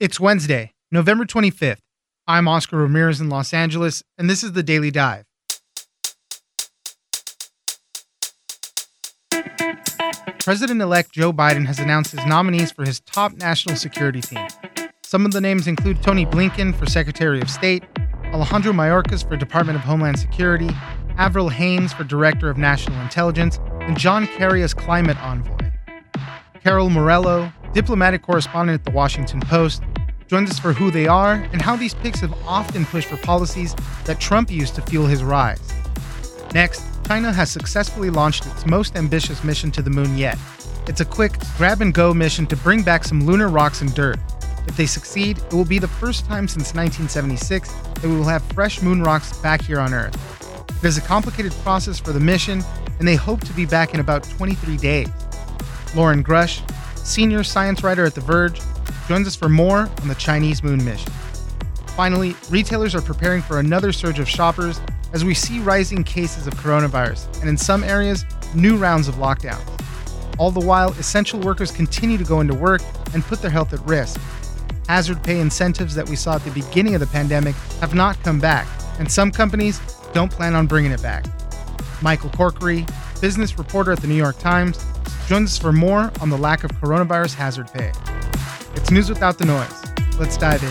It's Wednesday, November 25th. I'm Oscar Ramirez in Los Angeles, and this is the Daily Dive. President elect Joe Biden has announced his nominees for his top national security team. Some of the names include Tony Blinken for Secretary of State, Alejandro Mayorkas for Department of Homeland Security, Avril Haines for Director of National Intelligence, and John Kerry as Climate Envoy. Carol Morello, diplomatic correspondent at the Washington Post, joins us for who they are and how these picks have often pushed for policies that Trump used to fuel his rise. Next, China has successfully launched its most ambitious mission to the moon yet. It's a quick grab and go mission to bring back some lunar rocks and dirt. If they succeed, it will be the first time since 1976 that we will have fresh moon rocks back here on Earth. It is a complicated process for the mission, and they hope to be back in about 23 days. Loren Grush, senior science writer at The Verge, joins us for more on the Chinese moon mission. Finally, retailers are preparing for another surge of shoppers as we see rising cases of coronavirus and in some areas, new rounds of lockdowns. All the while, essential workers continue to go into work and put their health at risk. Hazard pay incentives that we saw at the beginning of the pandemic have not come back, and some companies don't plan on bringing it back. Michael Corkery, business reporter at the New York Times, joins us for more on the lack of coronavirus hazard pay. It's news without the noise. Let's dive in.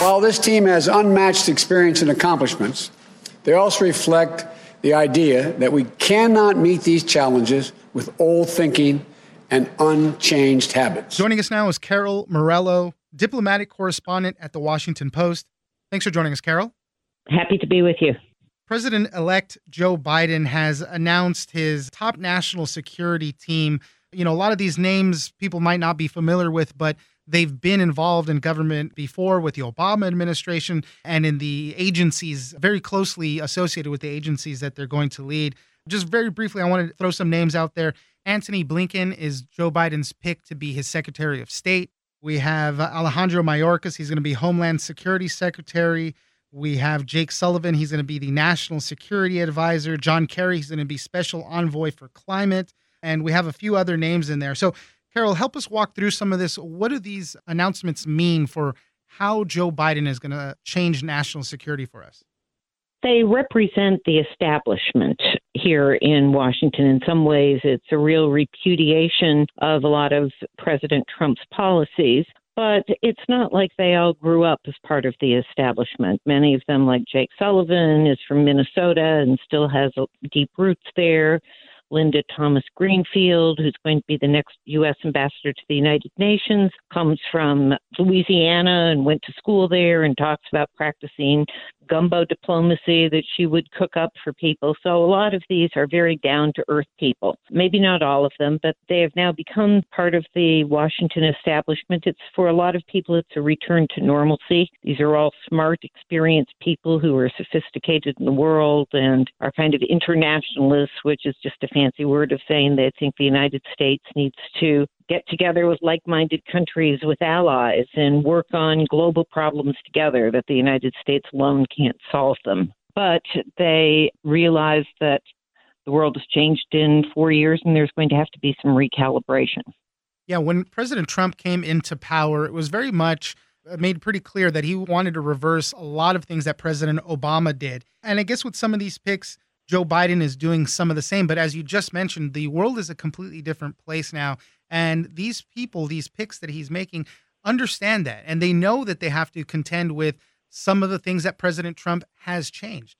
While this team has unmatched experience and accomplishments, they also reflect the idea that we cannot meet these challenges with old thinking and unchanged habits. Joining us now is Carol Morello, diplomatic correspondent at the Washington Post. Thanks for joining us, Carol. Happy to be with you. President elect Joe Biden has announced his top national security team. You know, a lot of these names people might not be familiar with, but they've been involved in government before with the Obama administration and in the agencies very closely associated with the agencies that they're going to lead. Just very briefly, I want to throw some names out there. Antony Blinken is Joe Biden's pick to be his Secretary of State. We have Alejandro Mayorkas, he's going to be Homeland Security Secretary. We have Jake Sullivan, he's going to be the National Security Advisor. John Kerry, he's going to be Special Envoy for Climate. And we have a few other names in there. So Carol, help us walk through some of this. What do these announcements mean for how Joe Biden is going to change national security for us? They represent the establishment here in Washington. In some ways, it's a real repudiation of a lot of President Trump's policies. But it's not like they all grew up as part of the establishment. Many of them, like Jake Sullivan, is from Minnesota and still has deep roots there. Linda Thomas Greenfield, who's going to be the next U.S. ambassador to the United Nations, comes from Louisiana and went to school there and talks about practicing gumbo diplomacy that she would cook up for people. So a lot of these are very down to earth people. Maybe not all of them, but they have now become part of the Washington establishment. It's for a lot of people, it's a return to normalcy. These are all smart, experienced people who are sophisticated in the world and are kind of internationalists, which is just a fancy word of saying they think the United States needs to get together with like minded countries, with allies, and work on global problems together that the United States alone can't solve them. But they realize that the world has changed in four years and there's going to have to be some recalibration. Yeah, when President Trump came into power, it was very much uh, made pretty clear that he wanted to reverse a lot of things that President Obama did. And I guess with some of these picks, Joe Biden is doing some of the same. But as you just mentioned, the world is a completely different place now. And these people, these picks that he's making, understand that. And they know that they have to contend with some of the things that President Trump has changed.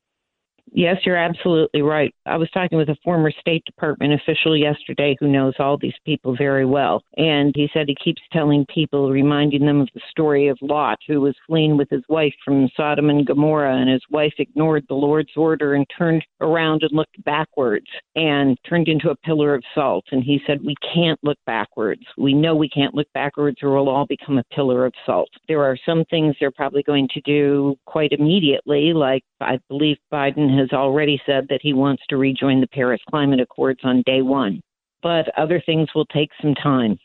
Yes, you're absolutely right. I was talking with a former State Department official yesterday who knows all these people very well. And he said he keeps telling people, reminding them of the story of Lot, who was fleeing with his wife from Sodom and Gomorrah, and his wife ignored the Lord's order and turned around and looked backwards and turned into a pillar of salt. And he said, We can't look backwards. We know we can't look backwards or we'll all become a pillar of salt. There are some things they're probably going to do quite immediately, like I believe Biden has already said that he wants to rejoin the Paris Climate Accords on day one. But other things will take some time.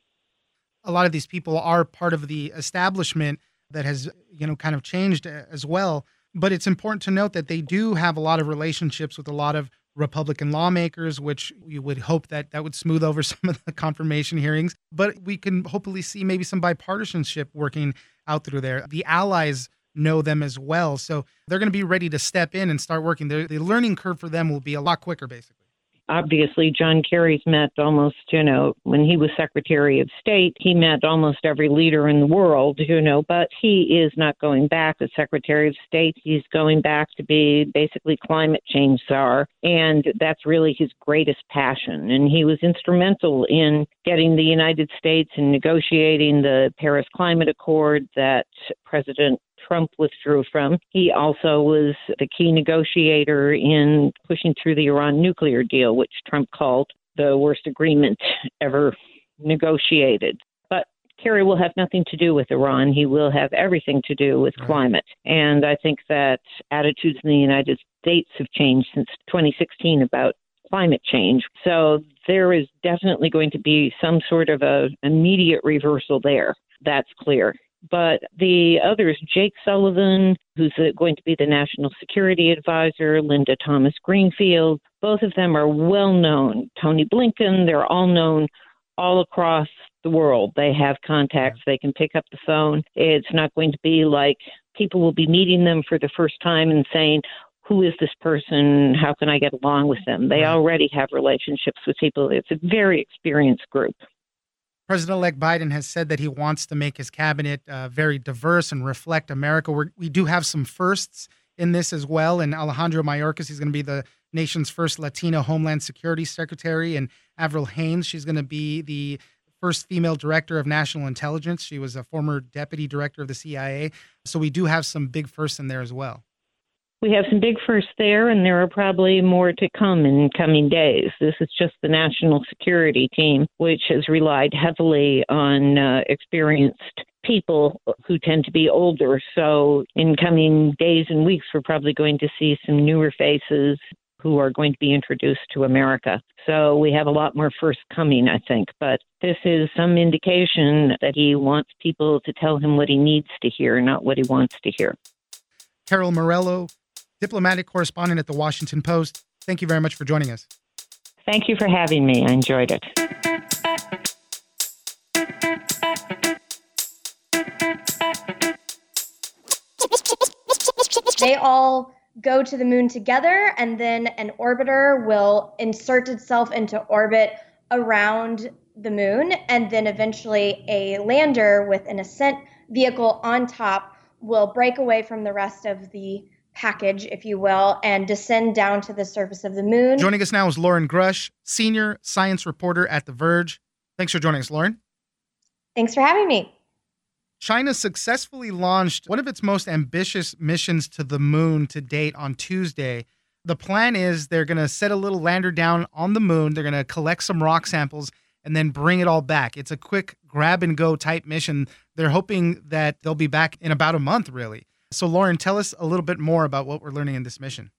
A lot of these people are part of the establishment that has, you know, kind of changed uh, as well. But it's important to note that they do have a lot of relationships with a lot of Republican lawmakers, which we would hope that that would smooth over some of the confirmation hearings. But we can hopefully see maybe some bipartisanship working out through there. The allies know them as well. So they're going to be ready to step in and start working. The, the learning curve for them will be a lot quicker, basically obviously John Kerry's met almost, you know, when he was Secretary of State, he met almost every leader in the world, you know, but he is not going back as Secretary of State. He's going back to be basically climate change czar. And that's really his greatest passion. And he was instrumental in getting the United States and negotiating the Paris Climate Accord that President Trump withdrew from. He also was the key negotiator in pushing through the Iran nuclear deal, which Trump called the worst agreement ever negotiated. But Kerry will have nothing to do with Iran. He will have everything to do with climate. And I think that attitudes in the United States have changed since 2016 about climate change. So there is definitely going to be some sort of a immediate reversal there. That's clear. But the others, Jake Sullivan, who's going to be the National Security Advisor, Linda Thomas Greenfield, both of them are well known. Tony Blinken, they're all known all across the world. They have contacts, they can pick up the phone. It's not going to be like people will be meeting them for the first time and saying, who is this person? How can I get along with them? They already have relationships with people. It's a very experienced group. President elect Biden has said that he wants to make his cabinet uh, very diverse and reflect America. We're, we do have some firsts in this as well. And Alejandro Mayorkas, he's going to be the nation's first Latino Homeland Security Secretary. And Avril Haines, she's going to be the first female director of national intelligence. She was a former deputy director of the CIA. So we do have some big firsts in there as well we have some big firsts there, and there are probably more to come in coming days. This is just the national security team, which has relied heavily on uh, experienced people who tend to be older. So, in coming days and weeks, we're probably going to see some newer faces who are going to be introduced to America. So, we have a lot more firsts coming, I think. But this is some indication that he wants people to tell him what he needs to hear, not what he wants to hear. Carol Morello, diplomatic correspondent at the Washington Post. Thank you very much for joining us. Thank you for having me. I enjoyed it. They all go to the moon together, and then an orbiter will insert itself into orbit around the moon, and then eventually a lander with an ascent vehicle on top will break away from the rest of the package, if you will, and descend down to the surface of the moon. Joining us now is Loren Grush, senior science reporter at The Verge. Thanks for joining us, Loren. Thanks for having me. China successfully launched one of its most ambitious missions to the moon to date on Tuesday. The plan is they're going to set a little lander down on the moon, they're going to collect some rock samples, and then bring it all back. It's a quick grab and go type mission. They're hoping that they'll be back in about a month, really. So, Loren, tell us a little bit more about what we're learning in this mission.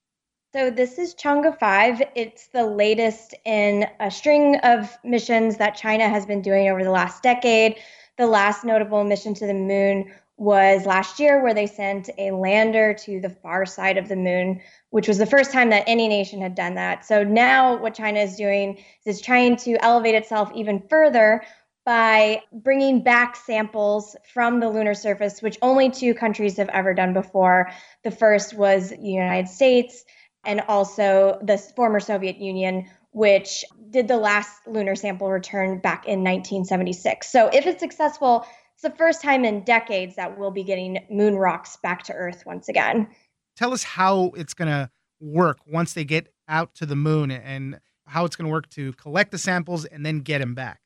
So, this is Chang'e 5. It's the latest in a string of missions that China has been doing over the last decade. The last notable mission to the moon was last year, where they sent a lander to the far side of the moon, which was the first time that any nation had done that. So, now what China is doing is trying to elevate itself even further by bringing back samples from the lunar surface, which only two countries have ever done before. The first was the United States and also the former Soviet Union, which did the last lunar sample return back in 1976. So, if it's successful, it's the first time in decades that we'll be getting moon rocks back to Earth once again. Tell us how it's going to work once they get out to the moon and how it's going to work to collect the samples and then get them back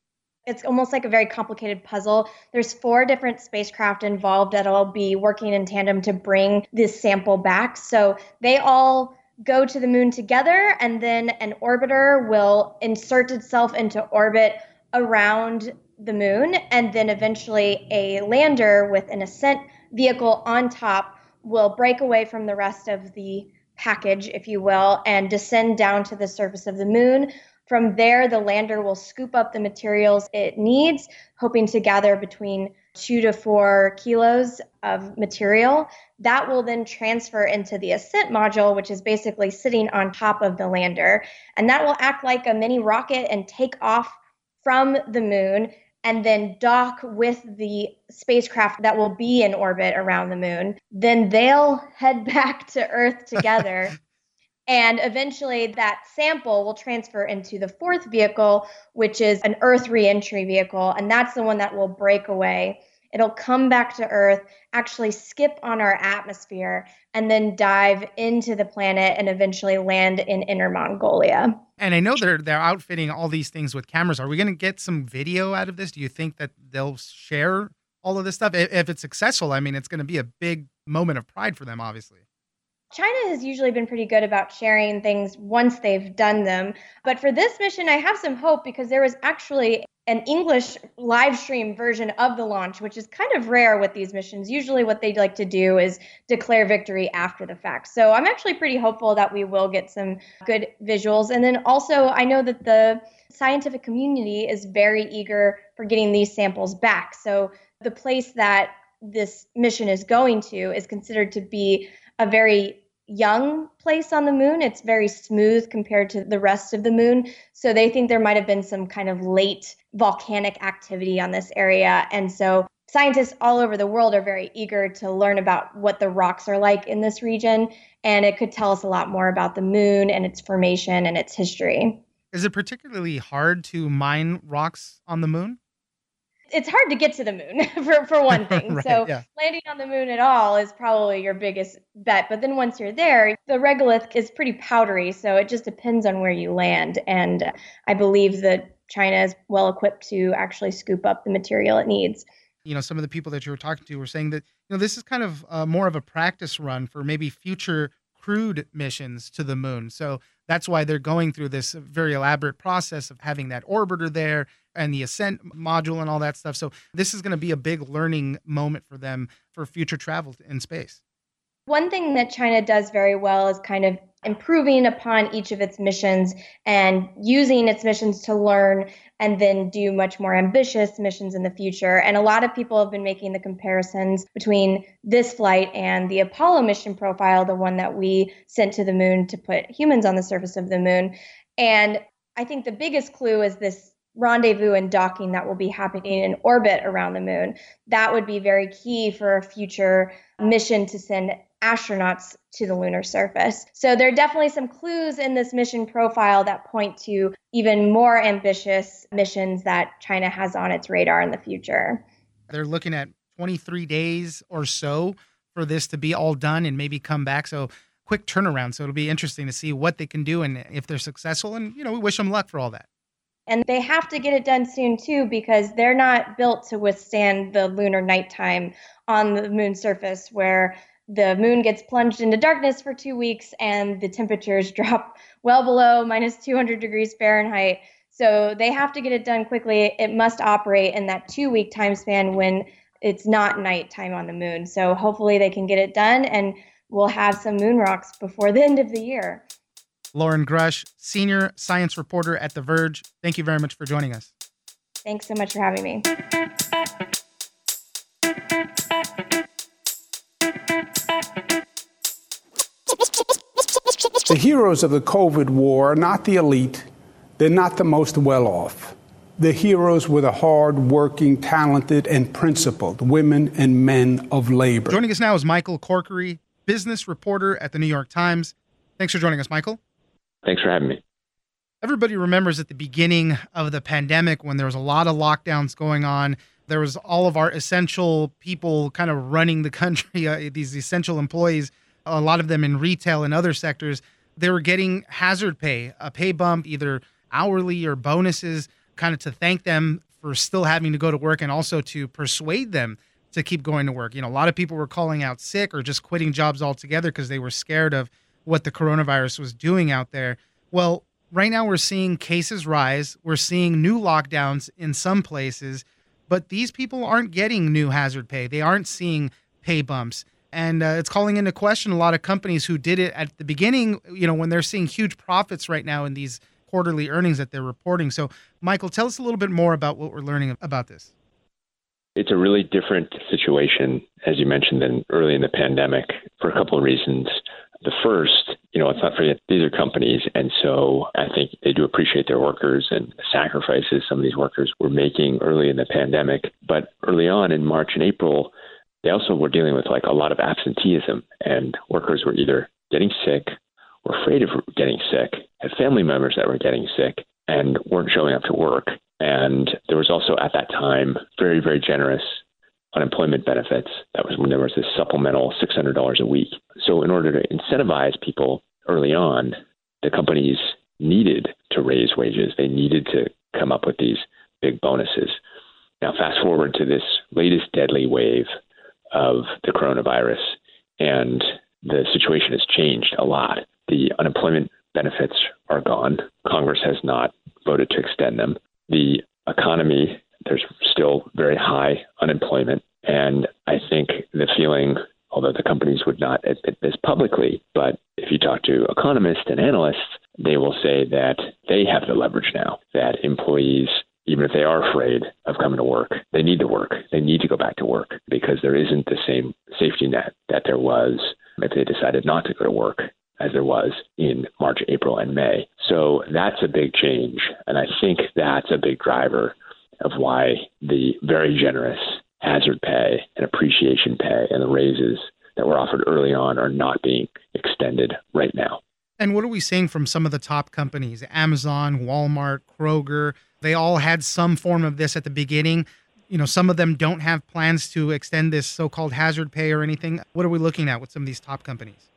it's almost like a very complicated puzzle. There's four different spacecraft involved that'll be working in tandem to bring this sample back. So they all go to the moon together, and then an orbiter will insert itself into orbit around the moon, and then eventually a lander with an ascent vehicle on top will break away from the rest of the package, if you will, and descend down to the surface of the moon From there, the lander will scoop up the materials it needs, hoping to gather between two to four kilos of material. That will then transfer into the ascent module, which is basically sitting on top of the lander. And that will act like a mini rocket and take off from the moon and then dock with the spacecraft that will be in orbit around the moon. Then they'll head back to Earth together. and eventually, that sample will transfer into the fourth vehicle, which is an Earth reentry vehicle. And that's the one that will break away It'll come back to Earth, actually skip on our atmosphere, and then dive into the planet and eventually land in Inner Mongolia. And I know they're they're outfitting all these things with cameras. Are we going to get some video out of this? Do you think that they'll share all of this stuff? If it's successful, I mean, it's going to be a big moment of pride for them, obviously. China has usually been pretty good about sharing things once they've done them. But for this mission, I have some hope because there was actually an English live stream version of the launch, which is kind of rare with these missions. Usually, what they'd like to do is declare victory after the fact. So I'm actually pretty hopeful that we will get some good visuals. And then also, I know that the scientific community is very eager for getting these samples back. So the place that this mission is going to is considered to be a very young place on the moon. It's very smooth compared to the rest of the moon. So they think there might have been some kind of late volcanic activity on this area. And so scientists all over the world are very eager to learn about what the rocks are like in this region. And it could tell us a lot more about the moon and its formation and its history. Is it particularly hard to mine rocks on the moon? It's hard to get to the moon for, for one thing. right, so yeah. landing on the moon at all is probably your biggest bet. But then once you're there, the regolith is pretty powdery, so it just depends on where you land. And I believe that China is well equipped to actually scoop up the material it needs. You know, some of the people that you were talking to were saying that you know this is kind of uh, more of a practice run for maybe future crewed missions to the moon. So that's why they're going through this very elaborate process of having that orbiter there and the ascent module and all that stuff. So this is going to be a big learning moment for them for future travel in space. One thing that China does very well is kind of improving upon each of its missions and using its missions to learn and then do much more ambitious missions in the future. And a lot of people have been making the comparisons between this flight and the Apollo mission profile, the one that we sent to the moon to put humans on the surface of the moon. And I think the biggest clue is this rendezvous and docking that will be happening in orbit around the moon. That would be very key for a future mission to send astronauts to the lunar surface. So there are definitely some clues in this mission profile that point to even more ambitious missions that China has on its radar in the future. They're looking at 23 days or so for this to be all done and maybe come back. So quick turnaround. So it'll be interesting to see what they can do and if they're successful. And, you know, we wish them luck for all that. And they have to get it done soon too because they're not built to withstand the lunar nighttime on the moon's surface where the moon gets plunged into darkness for two weeks and the temperatures drop well below minus 200 degrees Fahrenheit. So they have to get it done quickly. It must operate in that two week time span when it's not nighttime on the moon. So hopefully they can get it done and we'll have some moon rocks before the end of the year. Loren Grush, senior science reporter at The Verge. Thank you very much for joining us. Thanks so much for having me. The heroes of the COVID war are not the elite, they're not the most well off. The heroes were the hard working, talented, and principled women and men of labor. Joining us now is Michael Corkery, business reporter at the New York Times. Thanks for joining us, Michael. Thanks for having me. Everybody remembers at the beginning of the pandemic when there was a lot of lockdowns going on. There was all of our essential people kind of running the country, uh, these essential employees, a lot of them in retail and other sectors. They were getting hazard pay, a pay bump, either hourly or bonuses, kind of to thank them for still having to go to work and also to persuade them to keep going to work. You know, a lot of people were calling out sick or just quitting jobs altogether because they were scared of what the coronavirus was doing out there. Well, right now we're seeing cases rise. We're seeing new lockdowns in some places, but these people aren't getting new hazard pay. They aren't seeing pay bumps. And uh, it's calling into question a lot of companies who did it at the beginning, you know, when they're seeing huge profits right now in these quarterly earnings that they're reporting. So, Michael, tell us a little bit more about what we're learning about this. It's a really different situation, as you mentioned, than early in the pandemic for a couple of reasons. The first, you know, let's not forget these are companies, and so I think they do appreciate their workers and the sacrifices some of these workers were making early in the pandemic. But early on in March and April, they also were dealing with like a lot of absenteeism, and workers were either getting sick or afraid of getting sick, had family members that were getting sick, and weren't showing up to work. And there was also at that time very, very generous unemployment benefits. That was when there was this supplemental $600 a week. So, in order to incentivize people early on, the companies needed to raise wages. They needed to come up with these big bonuses. Now, fast forward to this latest deadly wave of the coronavirus, and the situation has changed a lot. The unemployment benefits are gone. Congress has not voted to extend them. The economy, there's still very high unemployment. And I think the feeling, although the companies would not admit this publicly, but if you talk to economists and analysts, they will say that they have the leverage now, that employees even if they are afraid of coming to work, they need to work. They need to go back to work because there isn't the same safety net that there was if they decided not to go to work as there was in March, April, and May. So that's a big change. And I think that's a big driver of why the very generous hazard pay and appreciation pay and the raises that were offered early on are not being extended right now. And what are we seeing from some of the top companies? Amazon, Walmart, Kroger, they all had some form of this at the beginning. You know, some of them don't have plans to extend this so called hazard pay or anything. What are we looking at with some of these top companies?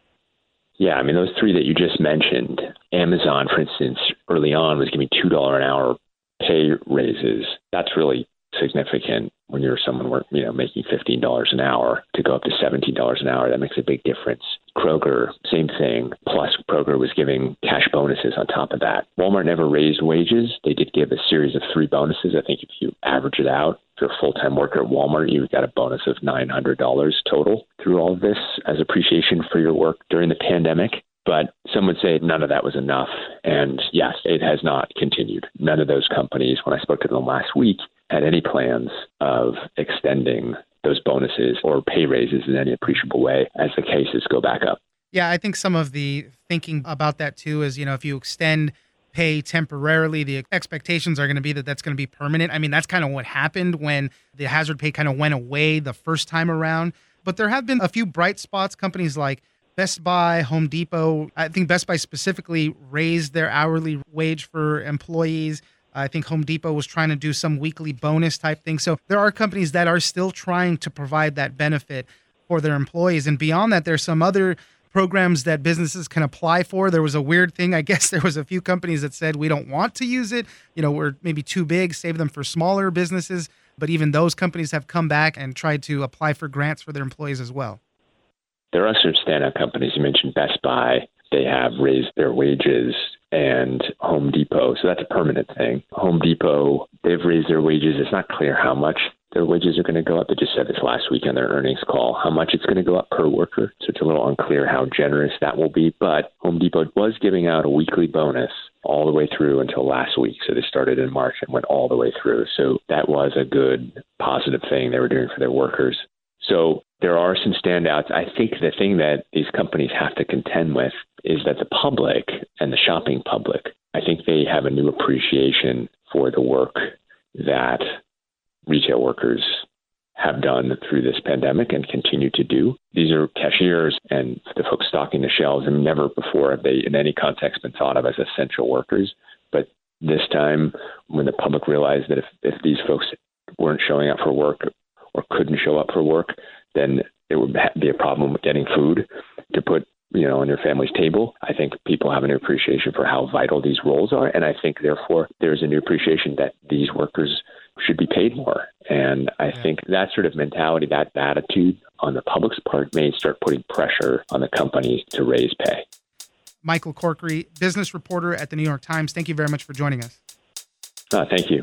Yeah, I mean, those three that you just mentioned, Amazon, for instance, early on was giving $2 an hour pay raises. That's really significant when you're someone work, you know making fifteen dollars an hour to go up to seventeen dollars an hour. That makes a big difference. Kroger, same thing. Plus, Kroger was giving cash bonuses on top of that. Walmart never raised wages. They did give a series of three bonuses. I think if you average it out, if you're a full time worker at Walmart, you got a bonus of $900 total through all of this as appreciation for your work during the pandemic. But some would say none of that was enough. And yes, it has not continued. None of those companies, when I spoke to them last week, had any plans of extending those bonuses or pay raises in any appreciable way as the cases go back up. Yeah, I think some of the thinking about that too is, you know, if you extend pay temporarily, the expectations are going to be that that's going to be permanent. I mean, that's kind of what happened when the hazard pay kind of went away the first time around. But there have been a few bright spots. Companies like Best Buy, Home Depot, I think Best Buy specifically raised their hourly wage for employees. I think Home Depot was trying to do some weekly bonus type thing. So there are companies that are still trying to provide that benefit for their employees. And beyond that, there's some other programs that businesses can apply for. There was a weird thing. I guess there was a few companies that said we don't want to use it. You know, we're maybe too big, save them for smaller businesses. But even those companies have come back and tried to apply for grants for their employees as well. There are some standout companies. You mentioned Best Buy. They have raised their wages and Home Depot. So that's a permanent thing. Home Depot, they've raised their wages. It's not clear how much their wages are going to go up. They just said this last week on their earnings call, how much it's going to go up per worker. So it's a little unclear how generous that will be. But Home Depot was giving out a weekly bonus all the way through until last week. So they started in March and went all the way through. So that was a good, positive thing they were doing for their workers. So there are some standouts. I think the thing that these companies have to contend with is that the public and the shopping public, I think they have a new appreciation for the work that retail workers have done through this pandemic and continue to do. These are cashiers and the folks stocking the shelves, and never before have they, in any context, been thought of as essential workers. But this time, when the public realized that if, if these folks weren't showing up for work or couldn't show up for work, then it would be a problem with getting food to put you know on your family's table. I think people have an appreciation for how vital these roles are, and I think therefore there's a new appreciation that these workers should be paid more. And I yeah. think that sort of mentality, that attitude on the public's part may start putting pressure on the companies to raise pay. Michael Corkery, business reporter at the New York Times. Thank you very much for joining us. Uh, thank you.